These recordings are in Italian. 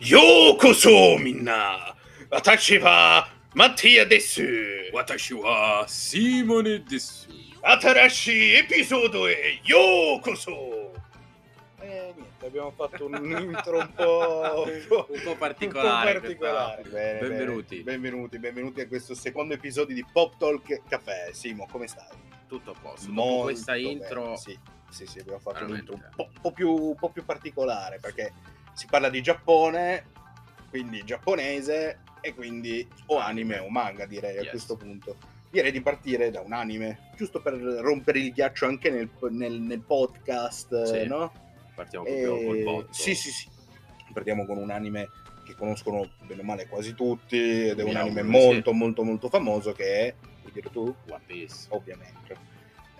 ようこそみんな私はマッティアです私はシーモネです。新しいエピソードへようこそ Eh, niente, abbiamo fatto un intro un po', Un po' un po' particolare. particolare. questa- Bene, bene. Benvenuti. benvenuti, benvenuti a questo secondo episodio di Pop Talk Caffè. Simo, come stai? Tutto a posto. Dopo Molto questa bene, intro, Sì, sì, sì, abbiamo fatto Veramente. un intro un po', un po' più, un po' più particolare perché si parla di Giappone, quindi giapponese e quindi o anime o manga direi a Yes. questo punto. Direi di partire da un anime, giusto per rompere il ghiaccio anche nel, nel- nel podcast, Sì. no? partiamo proprio col botto. Sì, sì, sì. Partiamo con un anime che conoscono bene o male quasi tutti ed è un Mi anime auguro di sì. molto, molto, molto famoso che è, vuoi dire tu? One Piece. Ovviamente.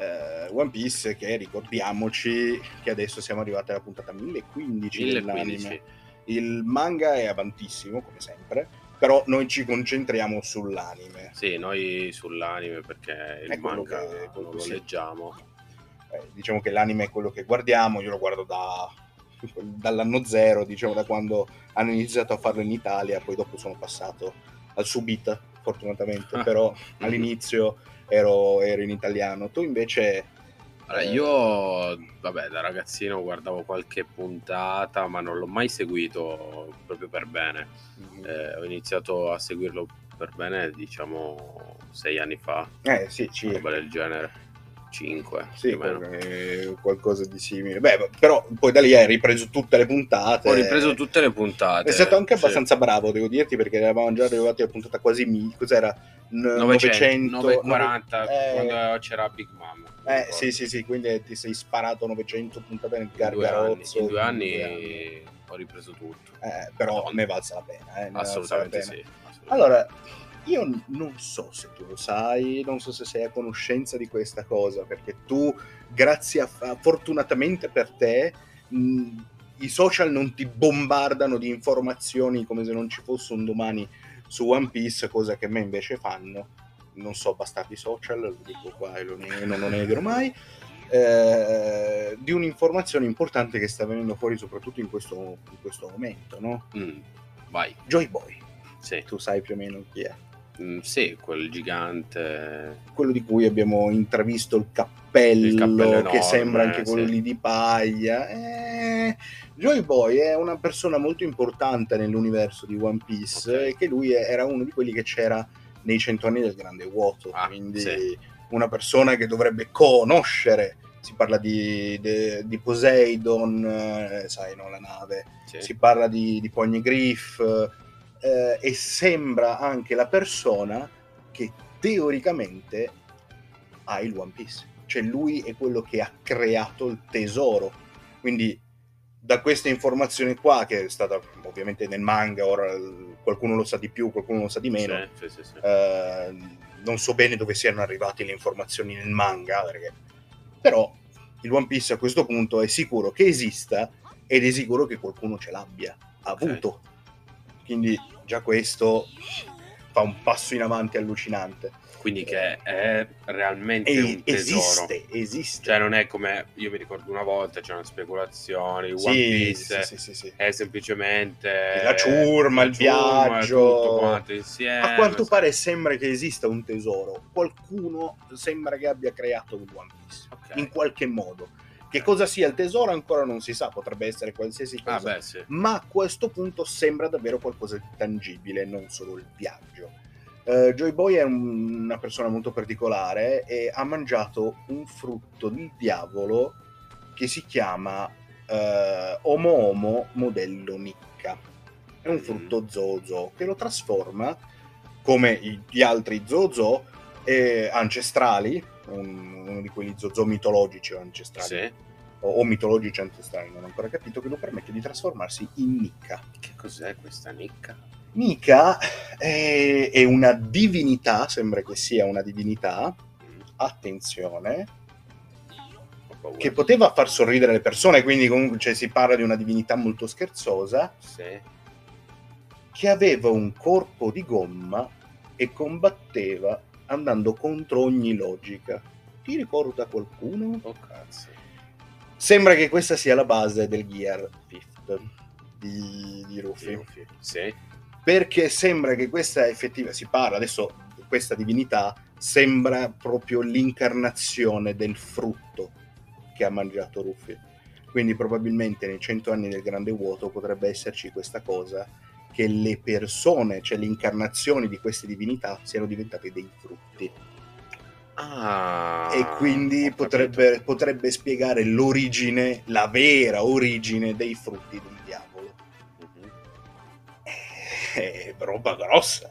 Eh, One Piece che ricordiamoci che adesso siamo arrivati alla puntata 1015 dell'anime. 1015. Il manga è avantissimo, come sempre, però noi ci concentriamo sull'anime. Sì, noi sull'anime perché il È manga che- quello lo sì. leggiamo. Eh, diciamo che l'anime è quello che guardiamo, io lo guardo da, dall'anno zero, diciamo da quando hanno iniziato a farlo in Italia, poi dopo sono passato al Subita, fortunatamente, Ah. però all'inizio ero, ero in italiano. Tu invece... Allora, eh, io, vabbè, da ragazzino guardavo qualche puntata, ma non l'ho mai seguito proprio per bene. Eh, ho iniziato a seguirlo per bene, diciamo, sei anni fa, Eh sì, ci, roba del genere. Cinque, sì, qualcosa di simile. Beh, però poi da lì hai ripreso tutte le puntate. Ho ripreso tutte le puntate. È stato anche sì. abbastanza bravo, devo dirti, perché eravamo già arrivati alla puntata quasi mi... Cos'era? N- 900, 900, 940 eh, quando c'era Big Mom. Eh sì, sì, sì, quindi ti sei sparato 900 puntate nel In due anni, gargarozzo. in due anni due anni. ho ripreso tutto. Eh, però ne è valsa la pena. Eh, ne è valsa la Assolutamente pena. sì. assolutamente. Allora, io non so se tu lo sai, non so se sei a conoscenza di questa cosa, perché tu, grazie a, fortunatamente per te, mh, i social non ti bombardano di informazioni come se non ci fosse un domani su One Piece, cosa che a me invece fanno. Non so, bastardi social, lo dico qua e lo ne- non lo negherò mai. eh, di un'informazione importante che sta venendo fuori soprattutto in questo, in questo momento, no? Mm, vai, Joy Boy, sì. tu sai più o meno chi è sì, quel gigante. quello di cui abbiamo intravisto il cappello, Il cappello enorme, che sembra anche quello sì. lì di paglia. Eh, Joy Boy è una persona molto importante nell'universo di One Piece Ok. e che lui era uno di quelli che c'era nei cento anni del grande vuoto, Ah, quindi sì. una persona che dovrebbe conoscere. Si parla di, de- di Poseidon, eh, sai, no, la nave, Sì. si parla di, di Poneglyph eh, e sembra anche la persona che teoricamente ha il One Piece. Cioè lui è quello che ha creato il tesoro. Quindi da questa informazione qua, che è stata ovviamente nel manga, ora qualcuno lo sa di più, qualcuno lo sa di meno, sì, sì, sì. eh, non so bene dove siano arrivate le informazioni nel manga, perché... però il One Piece a questo punto è sicuro che esista ed è sicuro che qualcuno ce l'abbia avuto. Quindi già questo fa un passo in avanti allucinante. Quindi che è realmente E un tesoro. esiste, esiste. Cioè non è come io mi ricordo una volta c'erano speculazioni, One sì, Piece sì, sì, sì, è semplicemente La ciurma, la il ciurma, viaggio. quanto insieme. A quanto pare sembra che esista un tesoro. Qualcuno sembra che abbia creato un One Piece. Ok. In qualche modo. Che cosa sia il tesoro ancora non si sa, potrebbe essere qualsiasi cosa. Ah beh, sì. ma a questo punto sembra davvero qualcosa di tangibile, non solo il viaggio. Eh, Joy Boy è un- una persona molto particolare e ha mangiato un frutto del diavolo che si chiama eh, Omo Omo modello Nicca. È un Mm. frutto zozo che lo trasforma, come gli altri zozo eh, ancestrali, un- uno di quelli zozo mitologici o ancestrali, Sì. o, o mitologici ancestrali, non ho ancora capito, che lo permette di trasformarsi in Nicca. Che cos'è questa nicca? Nika è, è una divinità, sembra che sia una divinità, Mm, attenzione, che poteva far sorridere le persone, quindi comunque cioè, si parla di una divinità molto scherzosa, Sì. che aveva un corpo di gomma e combatteva andando contro ogni logica. Ti ricorda qualcuno? Oh cazzo. Sembra che questa sia la base del Gear Fifth. di, di Rufy. Rufy. Sì. Perché sembra che questa effettiva, si parla adesso, questa divinità sembra proprio l'incarnazione del frutto che ha mangiato Rufy. Quindi probabilmente nei cento anni del grande vuoto potrebbe esserci questa cosa che le persone, cioè le incarnazioni di queste divinità, siano diventate dei frutti. Ah, e quindi potrebbe, potrebbe spiegare l'origine, la vera origine dei frutti del diavolo. Mhm. Eh, roba grossa.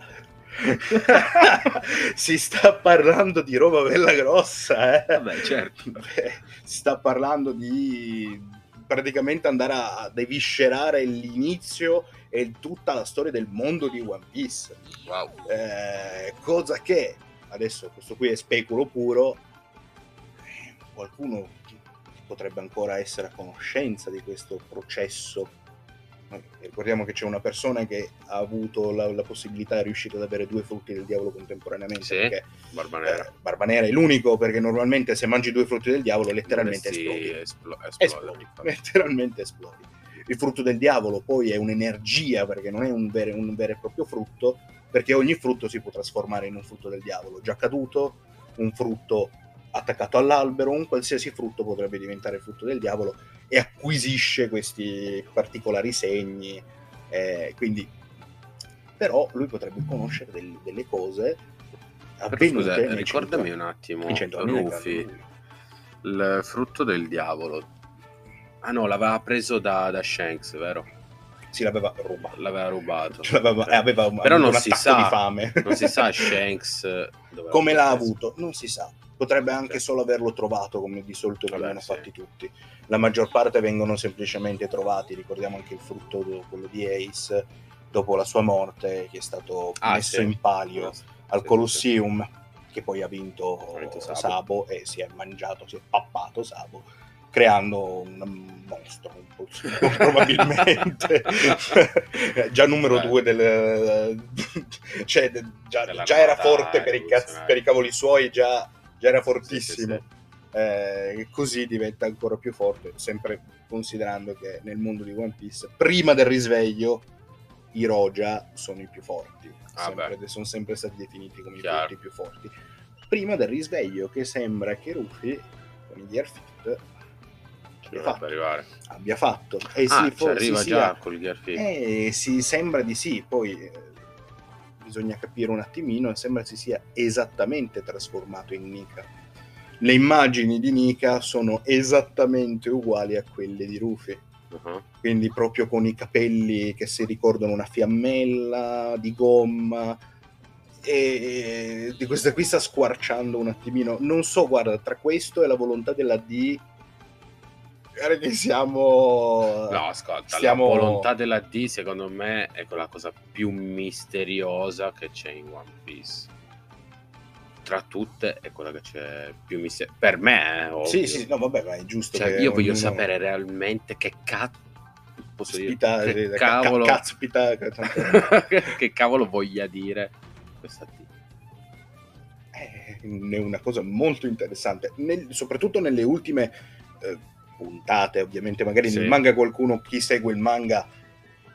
si sta parlando di roba bella grossa, eh. Vabbè, certo. Beh, si sta parlando di praticamente andare a deviscerare l'inizio e tutta la storia del mondo di One Piece. Wow. Eh, cosa che adesso questo qui è speculo puro. eh, Qualcuno potrebbe ancora essere a conoscenza di questo processo. Ricordiamo che c'è una persona che ha avuto la, la possibilità, è riuscita ad avere due frutti del diavolo contemporaneamente. Sì, perché Barba eh, Nera. Barba Nera è l'unico, perché normalmente se mangi due frutti del diavolo letteralmente esplodi. esplo- Esplodi, letteralmente esplodi. Il frutto del diavolo poi è un'energia, perché non è un vero, un vero e proprio frutto, perché ogni frutto si può trasformare in un frutto del diavolo. Già caduto, un frutto attaccato all'albero, un qualsiasi frutto potrebbe diventare frutto del diavolo e acquisisce questi particolari segni. eh, quindi, però lui potrebbe conoscere del- delle cose scusa, ricordami cento- un attimo, Rufy, il frutto del diavolo. Ah no, l'aveva preso da, da Shanks, vero? Si l'aveva rubato. L'aveva rubato. L'aveva- eh, aveva un, Però non si sa. di fame. Non si sa Shanks dove come l'ha preso. avuto, non si sa. Potrebbe anche Sì. solo averlo trovato, come di solito Vabbè, vengono sì. fatti tutti. La maggior parte vengono semplicemente trovati. Ricordiamo anche il frutto, quello di Ace, dopo la sua morte, che è stato Ah, messo sì. in palio al. Colosseum, che poi ha vinto, Ha vinto Sabo. Sabo. e si è mangiato, si è pappato Sabo, creando un mostro, probabilmente. già numero Beh. due del... cioè, de- già, già era forte per i, rivoluzionaria. per i cavoli suoi, già, già era Sì, fortissimo. sì, sì. Eh, così diventa ancora più forte, sempre considerando che nel mondo di One Piece, prima del risveglio, i Roja sono i più forti. Ah, Sempre- sono sempre stati definiti come Chiaro. i più forti. Prima del risveglio, che sembra che Ruffy, con i Gear Fit, Ci abbia dovrebbe fatto. arrivare. Abbia fatto. E ah, sì, ci forse arriva sì, già ah, col Gear Fit. eh, si sembra di sì, poi eh, bisogna capire un attimino, sembra si sia esattamente trasformato in Nika. Le immagini di Nika sono esattamente uguali a quelle di Rufy, Uh-huh. quindi proprio con i capelli che si ricordano una fiammella di gomma e di questa qui sta squarciando un attimino. Non so, guarda, tra questo e la volontà della D guarda che siamo No, ascolta, stiamo- la volontà della D secondo me è quella cosa più misteriosa che c'è in One Piece. Tra tutte è quella che c'è più misteriosa. Per me, eh, ovvio. Sì, sì, no, vabbè, ma è giusto. Cioè, che io voglio ognuno sapere realmente che cazzo posso dire Spita, che eh, ca- cavolo ca- caspita, ca- tanto- che cavolo voglia dire questa D. Eh, è una cosa molto interessante, Nel- soprattutto nelle ultime eh, puntate, ovviamente, magari Sì. nel manga qualcuno, chi segue il manga,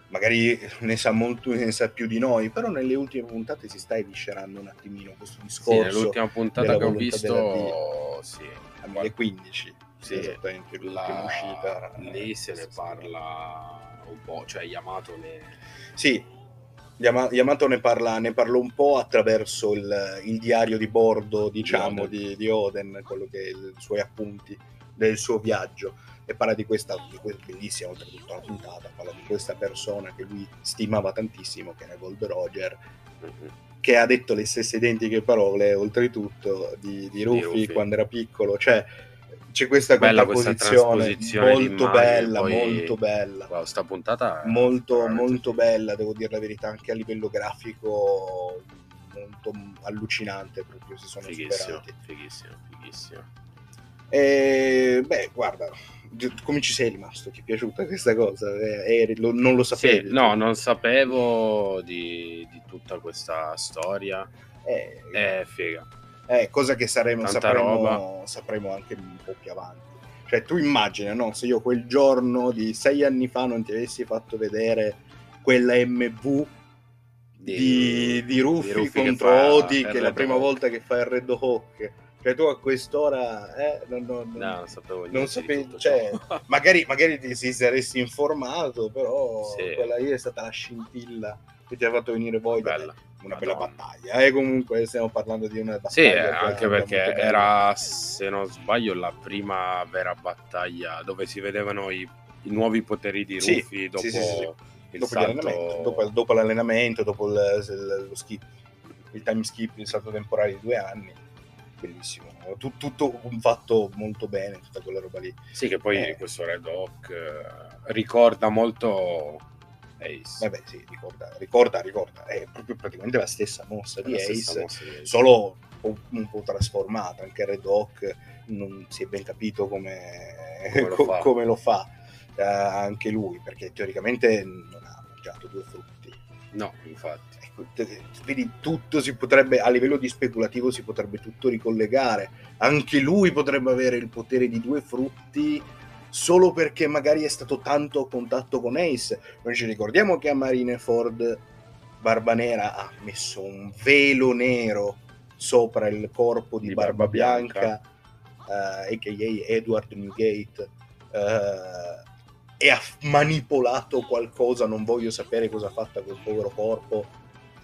magari ne sa molto, ne sa più di noi, però nelle ultime puntate si sta eviscerando un attimino questo Sì, discorso. nell'ultima puntata della che ho visto, sì, alle 15, Sì, esattamente, l'ultima la- uscita. lì se ne Sì, sì. parla un po', cioè Yamato ne... Sì, Yama- Yamato ne parla, ne parla un po' attraverso il, il diario di bordo, diciamo, Oden. di, di Oden, quello che i suoi appunti del suo viaggio. E parla di questa, di questa bellissima, oltretutto la puntata, parla di questa persona che lui stimava tantissimo, che era Gold Roger, Mhm. che ha detto le stesse identiche parole, oltretutto, di, di Rufy. quando era piccolo. Cioè, c'è questa Bella questa contrapposizione molto bella, poi- molto bella Wow, sta puntata molto, veramente molto bella, devo dire la verità, anche a livello grafico molto allucinante, proprio si sono Fighissimo, superati. fighissimo, fighissimo. E, beh, guarda, come ci sei rimasto? Ti è piaciuta questa cosa? Eh, eri- lo- non lo sapevi? Sì, no, non sapevo di, di tutta questa storia. Eh, È figa. eh, cosa che saremo, sapremo, sapremo anche un po' più avanti. Cioè, tu immagina, no? Se io quel giorno di sei anni fa non ti avessi fatto vedere quella MV di, di Ruffi, Ruffi contro Odi, che è la prima volta che fa il Red Hawk. Cioè, tu a quest'ora eh, non, non- No, non sapevo non sapevi, cioè, magari, magari ti si saresti informato, però Sì. quella lì è stata la scintilla che ti ha fatto venire poi. Bella. Una bella Madonna. battaglia. E comunque stiamo parlando di una battaglia. Sì, che anche perché bella. era, se non sbaglio, la prima vera battaglia dove si vedevano i, i nuovi poteri di Rufy dopo sì, sì, sì. il dopo, salto. l'allenamento, dopo, dopo l'allenamento, dopo il- lo skip, il time skip, il salto temporale di due anni. Bellissimo. Tu- tutto fatto molto bene, tutta quella roba lì. Sì, che poi Eh. questo Red Hawk eh, ricorda molto Ace. Vabbè, sì, ricorda, ricorda, ricorda. È proprio praticamente la stessa mossa di la Ace. stessa mossa di Ace. solo un po', un po' trasformata. Anche Red Hawk non si è ben capito come, Come lo fa. come lo fa, eh, anche lui, perché teoricamente non ha mangiato due frutti. No, infatti. Vedi, tutto si potrebbe, a livello di speculativo, si potrebbe tutto ricollegare. Anche lui potrebbe avere il potere di due frutti solo perché magari è stato tanto a contatto con Ace. Noi ci ricordiamo che a Marineford Barbanera ha messo un velo nero sopra il corpo di, Di Barba, Barba Bianca, eh, a.k.a. Edward Newgate, eh, e ha manipolato qualcosa, non voglio sapere cosa ha fatto quel povero corpo,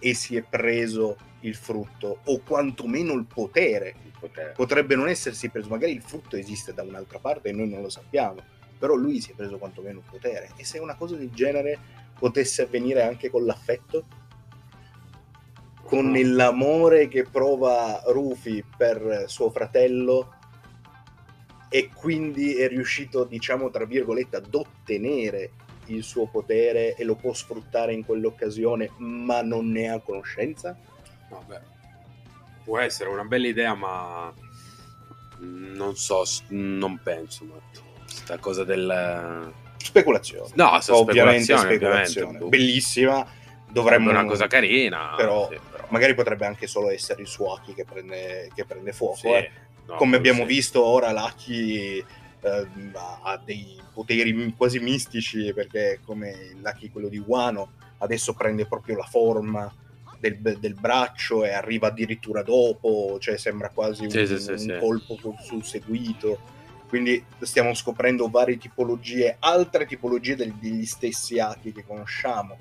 e si è preso il frutto, o quantomeno il potere. Il potere. Potrebbe non essersi preso, magari il frutto esiste da un'altra parte e noi non lo sappiamo, però lui si è preso quantomeno il potere. E se una cosa del genere potesse avvenire anche con l'affetto? Con No. l'amore che prova Rufy per suo fratello e quindi è riuscito, diciamo, tra virgolette, ad ottenere il suo potere e lo può sfruttare in quell'occasione, ma non ne ha conoscenza? Vabbè. Può essere una bella idea, ma non so, non penso. Matto. Sta cosa del... Speculazione. No, sono ovviamente speculazioni, speculazione. ovviamente. boh. Bellissima. Dovremmo Dovremmo una cosa carina. però sì, però. Magari potrebbe anche solo essere il suo Aki che prende, che prende fuoco. Sì, eh. no, Come abbiamo sì. visto ora, l'Aki eh, ha dei poteri quasi mistici perché come l'Aki quello di Wano adesso prende proprio la forma del, del braccio e arriva addirittura dopo, cioè sembra quasi un, sì, sì, un sì. colpo susseguito. Quindi stiamo scoprendo varie tipologie, altre tipologie del- degli stessi Aki che conosciamo.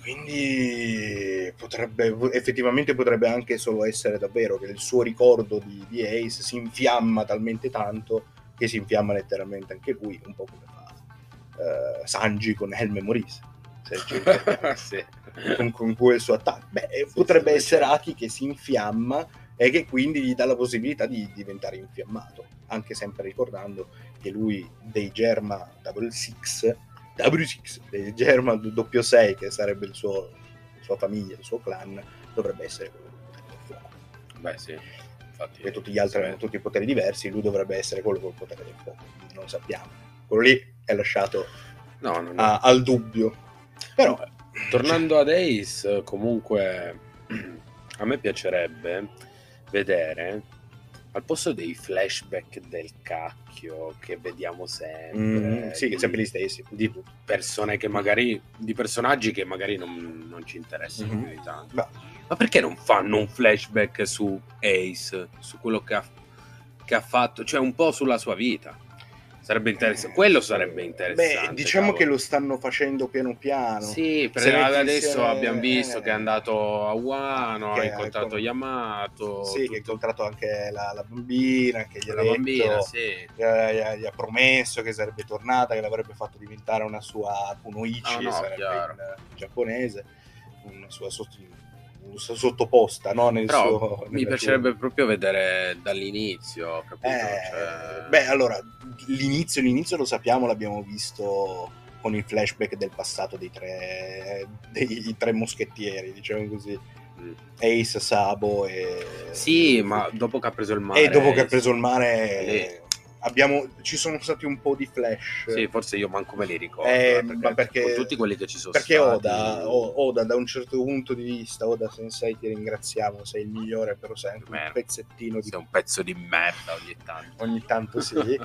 Quindi potrebbe, effettivamente potrebbe anche solo essere davvero che il suo ricordo di, di Ace si infiamma talmente tanto che si infiamma letteralmente anche lui, un po' come fa eh, Sanji con Maurice. Se ci ricordiamo sì. con, con quel suo attacco. Beh, eh, Sì, potrebbe sì, essere. Aki che si infiamma e che quindi gli dà la possibilità di diventare infiammato, anche sempre ricordando che lui dei Germa Double Six, Double Six, dei Germa doppio 6, che sarebbe il suo, la sua famiglia, il suo clan, dovrebbe essere quello del fuoco. Beh, sì. Infatti, E tutti gli altri sì. hanno tutti i poteri diversi, lui dovrebbe essere quello col potere del fuoco, non lo sappiamo. Quello lì è lasciato No, no, no. a- al dubbio. Però Tornando ad Ace, comunque a me piacerebbe vedere al posto dei flashback del cacchio che vediamo sempre, Mm, sì, che di- sempre gli stessi. di persone che magari di personaggi che magari non, non ci interessano Mhm. più di tanto. Ma- Ma perché non fanno un flashback su Ace, su quello che ha, che ha fatto, cioè un po' sulla sua vita? Sarebbe interessante. Quello sarebbe interessante. Beh, diciamo cavolo. che lo stanno facendo piano piano. Sì, per adesso insieme- abbiamo visto eh, che è andato a Wano, ha incontrato con- Yamato, Sì, che ha tutto- incontrato anche la, la bambina, che gli ha, la detto- bambina, sì. gli, ha, gli ha- promesso che sarebbe tornata, che l'avrebbe fatto diventare una sua kunoichi, Ah, no, sarebbe chiaro. in eh, giapponese, una sua sotto- una sua sottoposta, no? Nel Però suo, mi piacerebbe sua- proprio vedere dall'inizio, capito? Eh, Cioè- Beh, allora, l'inizio, l'inizio lo sappiamo, l'abbiamo visto con il flashback del passato dei tre, dei tre moschettieri, diciamo così. Mm. Ace, Sabo e... Sì, ma dopo che ha preso il mare. E dopo che ha preso il mare. Abbiamo, ci sono stati un po' di flash. Sì, forse io manco me li ricordo. Eh, eh, ma perché- con tutti quelli che ci sono Perché stati. Oda, O- Oda, da un certo punto di vista, Oda Sensei ti ringraziamo, sei il migliore, però sei anche un pezzettino di Sei un pezzo di merda ogni tanto. ogni tanto sì.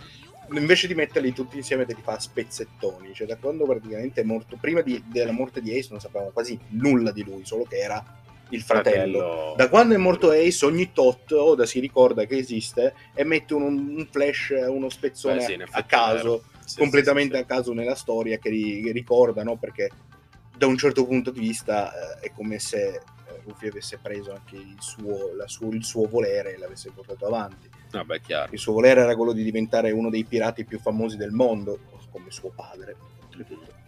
invece di metterli tutti insieme te li fa a spezzettoni, cioè da quando praticamente è morto, prima di- della morte di Ace non sapevamo quasi nulla di lui, solo che era il fratello. Da quando è morto Ace, ogni tot Oda si ricorda che esiste e mette un, un flash, uno spezzone Beh, sì, a caso. Sì, completamente sì, a caso nella storia, che ri- che ricorda, no? Perché da un certo punto di vista eh, è come se eh, Luffy avesse preso anche il suo, la suo- il suo volere e l'avesse portato avanti. Vabbè, chiaro. Il suo volere era quello di diventare uno dei pirati più famosi del mondo, come suo padre. oltretutto.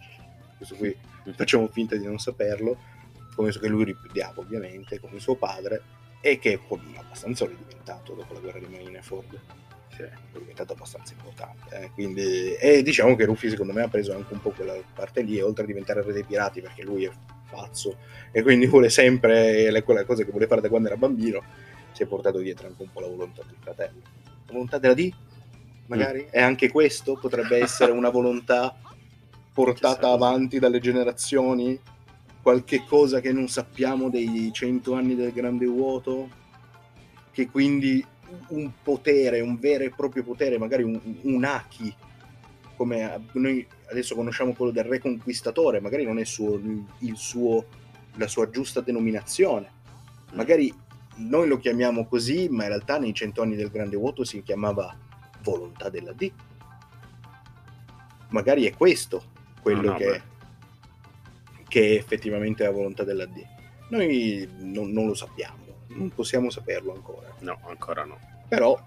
Questo qui facciamo finta di non saperlo, come che lui ripudiava ovviamente, come suo padre, e che poi abbastanza lo è diventato dopo la guerra di Marineford. Cioè, è diventato abbastanza importante. eh. Quindi, e diciamo che Rufy secondo me ha preso anche un po' quella parte lì, oltre a diventare re dei pirati, perché lui è pazzo e quindi vuole sempre le- quella cosa che vuole fare da quando era bambino, si è portato dietro anche un po' la volontà del fratello. La volontà della D? Magari? E anche questo potrebbe essere una volontà portata avanti dalle generazioni? Qualche cosa che non sappiamo dei cento anni del grande vuoto? Che quindi un potere, un vero e proprio potere, magari un, un Aki, come noi adesso conosciamo quello del re conquistatore, magari non è suo- il suo, la sua giusta denominazione. Magari noi lo chiamiamo così, ma in realtà nei cento anni del grande vuoto si chiamava volontà della D. Magari è questo quello No, no, che, che è effettivamente la volontà della D. Noi non, non lo sappiamo, non possiamo saperlo ancora. No, ancora no. Però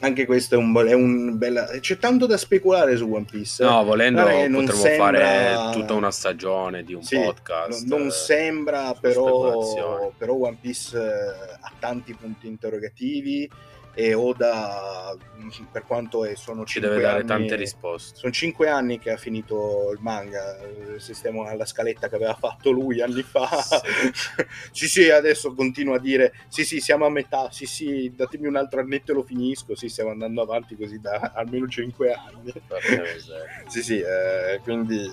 anche questo è un, è un bella... C'è tanto da speculare su One Piece. No, volendo potremmo sembra- fare tutta una stagione di un Sì, podcast. non, non eh, sembra, però, però One Piece eh, ha tanti punti interrogativi e Oda, mh, per quanto è- sono Ci deve dare anni- tante risposte. Sono cinque anni che ha finito il manga, se stiamo alla scaletta che aveva fatto lui anni fa. sì, sì, adesso continua a dire, sì, sì, siamo a metà, sì, sì, datemi un altro annetto e lo finisco, sì, stiamo andando avanti così da almeno cinque anni. Sì, sì, eh, quindi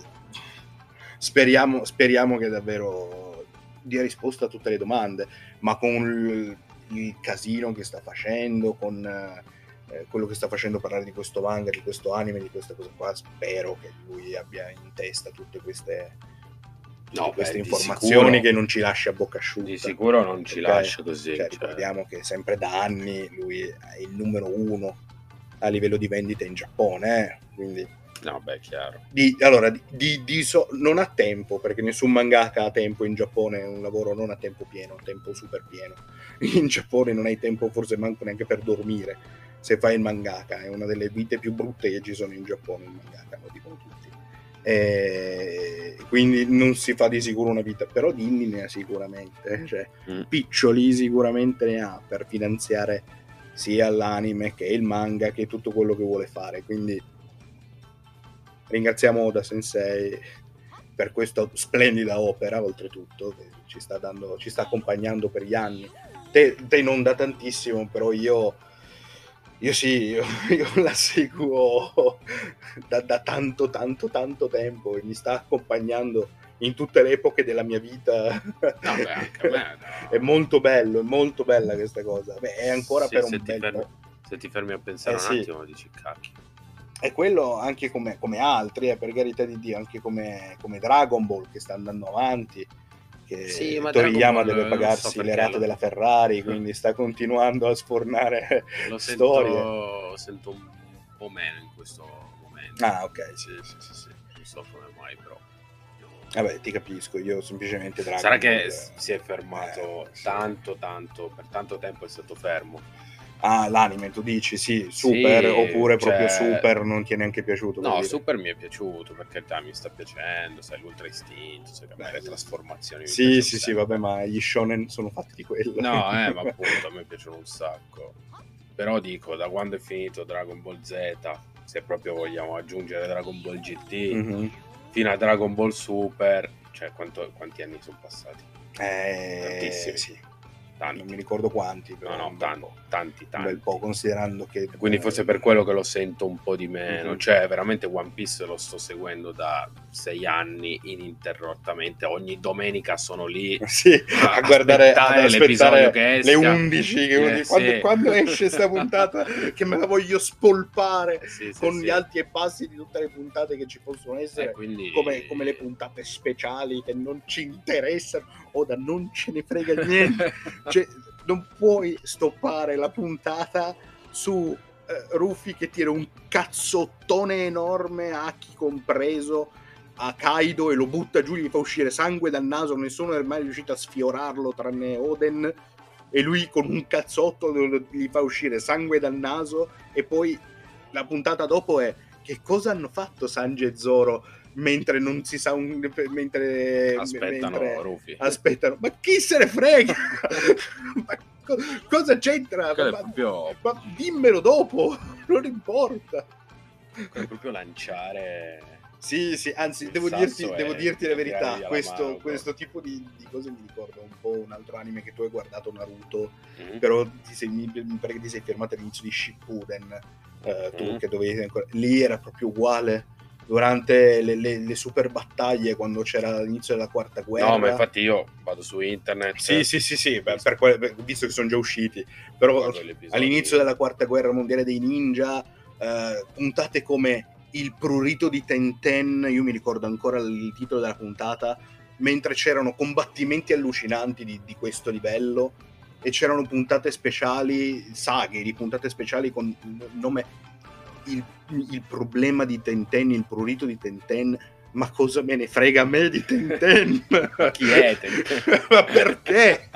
speriamo, speriamo che davvero dia risposta a tutte le domande, ma con il, casino che sta facendo, con eh, quello che sta facendo parlare di questo manga, di questo anime, di questa cosa qua, spero che lui abbia in testa tutte queste, tutte No, queste beh, informazioni sicuro- che non ci lascia a bocca asciutta. Di sicuro non ci lascia così. Cioè, cioè. ricordiamo che sempre da anni lui è il numero uno a livello di vendita in Giappone, eh, quindi No, beh, chiaro. di, allora, di, di- so- non ha tempo, perché nessun mangaka ha tempo in Giappone, è un lavoro non a tempo pieno, a tempo super pieno. In Giappone non hai tempo forse manco neanche per dormire, se fai il mangaka, è una delle vite più brutte che ci sono in Giappone, il mangaka, lo dicono tutti. E quindi non si fa di sicuro una vita, però Dinny ne ha sicuramente, cioè, Mm. piccioli sicuramente ne ha per finanziare sia l'anime che il manga che tutto quello che vuole fare, quindi ringraziamo Oda Sensei per questa splendida opera, oltretutto, che ci sta, dando, ci sta accompagnando per gli anni. Te, te non da tantissimo, però io, io sì, io, io la seguo da, da tanto, tanto, tanto tempo e mi sta accompagnando in tutte le epoche della mia vita. No, beh, me. no. è molto bello, è molto bella questa cosa. Beh, è ancora Sì, per un bel fermi- po'. Se ti fermi a pensare Eh, un sì. attimo, dici cacchio. E quello anche come, come altri, eh, per carità di Dio, anche come, come Dragon Ball che sta andando avanti, che Sì, ma Toriyama deve pagarsi so le rate della Ferrari, quindi sta continuando a sfornare Lo storie. sento, sento un po' meno in questo momento. Ah, ok, sì, sì, sì, sì. Non so come mai, però. io- Vabbè, ti capisco, io semplicemente Dragon Sarà Ball, che eh, si è fermato eh, tanto, tanto, per tanto tempo è stato fermo. Ah, l'anime, tu dici, sì, super, Sì, oppure proprio cioè- super, non ti è neanche piaciuto. No. Super mi è piaciuto, per carità mi sta piacendo, sai, l'ultra istinto, sai, Beh, le trasformazioni. Sì, sì, sì, vabbè, ma gli shonen sono fatti di quello. No, eh, ma appunto a me piacciono un sacco. Però dico, da quando è finito Dragon Ball Z, se proprio vogliamo aggiungere Dragon Ball GT, Mhm. fino a Dragon Ball Super, cioè quanto- quanti anni sono passati? Eh, Tantissimi. sì. Tanti. non mi ricordo quanti, però No, no, tanti, po'. tanti, Un tanti. bel po', considerando che... Quindi forse per quello che lo sento un po' di meno. Mhm. Cioè, veramente One Piece lo sto seguendo da sei anni ininterrottamente. Ogni domenica sono lì Sì, a guardare, aspettare aspettare l'episodio che le esca. 11, che Eh, dice, quando, sì. quando esce sta puntata che me la voglio spolpare Eh, sì, con gli alti e passi di tutte le puntate che ci possono essere. Eh, quindi... come, come le puntate speciali che non ci interessano o da non ce ne frega niente. Cioè, non puoi stoppare la puntata su eh, Rufy che tira un cazzottone enorme a chi compreso a Kaido e lo butta giù gli fa uscire sangue dal naso nessuno è mai riuscito a sfiorarlo tranne Oden. E lui con un cazzotto gli fa uscire sangue dal naso. E poi la puntata dopo è che cosa hanno fatto Sanji e Zoro mentre non si sa un, mentre Aspettano mentre aspettano. Ma chi se ne frega? Ma co- cosa c'entra? Ma, proprio, ma dimmelo dopo non importa. Quello è proprio lanciare... sì sì anzi devo dirti, devo dirti la verità questo, mano, questo tipo di, di cose mi ricorda un po' un altro anime che tu hai guardato Naruto Mhm. però ti sei, mi, mi pare che ti sei fermato all'inizio di Shippuden tu Mhm. che dovevi ancora lì era proprio uguale durante le, le- le super battaglie quando c'era l'inizio della quarta guerra. No, ma infatti io vado su internet. sì sì sì sì beh, per que- visto che sono già usciti. Però all'inizio della quarta guerra mondiale dei ninja eh, puntate come il prurito di Tenten io mi ricordo ancora il titolo della puntata mentre c'erano combattimenti allucinanti di, di questo livello e c'erano puntate speciali saghe di puntate speciali con nome il, il problema di Tenten il prurito di Tenten ma cosa me ne frega a me di Tenten Ma chi è Tenten? ma perché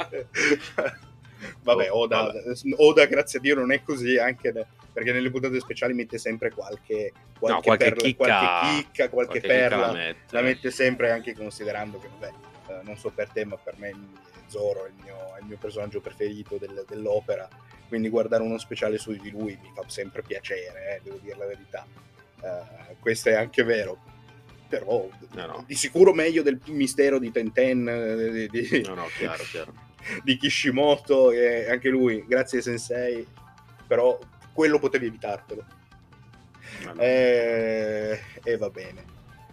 Vabbè, Oh, Oda, vabbè. Oda, grazie a Dio, non è così, anche da- perché nelle puntate speciali mette sempre qualche, qualche, No, qualche perla- chicca- qualche chicca, qualche, Qualche chicca perla. la mette. La mette sempre anche considerando che, vabbè, eh, non so per te, ma per me Zoro è il mio, è il mio personaggio preferito del- dell'opera. Quindi guardare uno speciale su di lui mi fa sempre piacere, eh, devo dire la verità. Eh, questo è anche vero. Però No, no. di sicuro meglio del mistero di Tenten, eh, di, di- No, chiaro, chiaro. di Kishimoto e anche lui, grazie sensei, però quello potevi evitartelo. No. E, e va bene.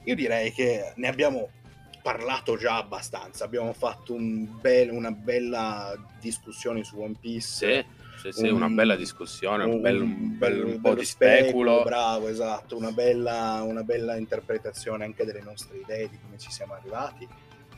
Io direi che ne abbiamo parlato già abbastanza, abbiamo fatto un bel- una bella discussione su One Piece. Sì, sì, sì, un- una bella discussione, un, bel, un bel- un po' di speculo. Bravo, esatto, una bella, una bella interpretazione anche delle nostre idee, di come ci siamo arrivati.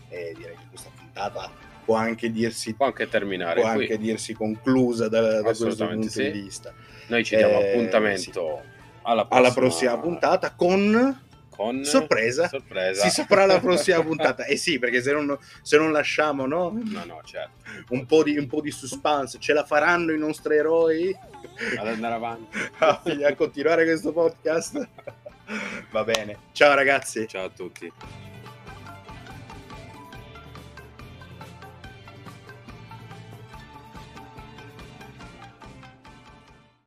E direi che questa puntata può anche dirsi, Può anche terminare può anche dirsi conclusa da, da questo punto sì. di vista. Noi ci diamo Eh, appuntamento alla prossima, Alla prossima puntata con con sorpresa. sorpresa. si saprà la prossima puntata. Eh sì, perché se non, se non lasciamo no? No, no, certo. un, po di, un po' di suspense, ce la faranno i nostri eroi Ad andare avanti. a, a continuare questo podcast? Va bene. Ciao ragazzi. Ciao a tutti.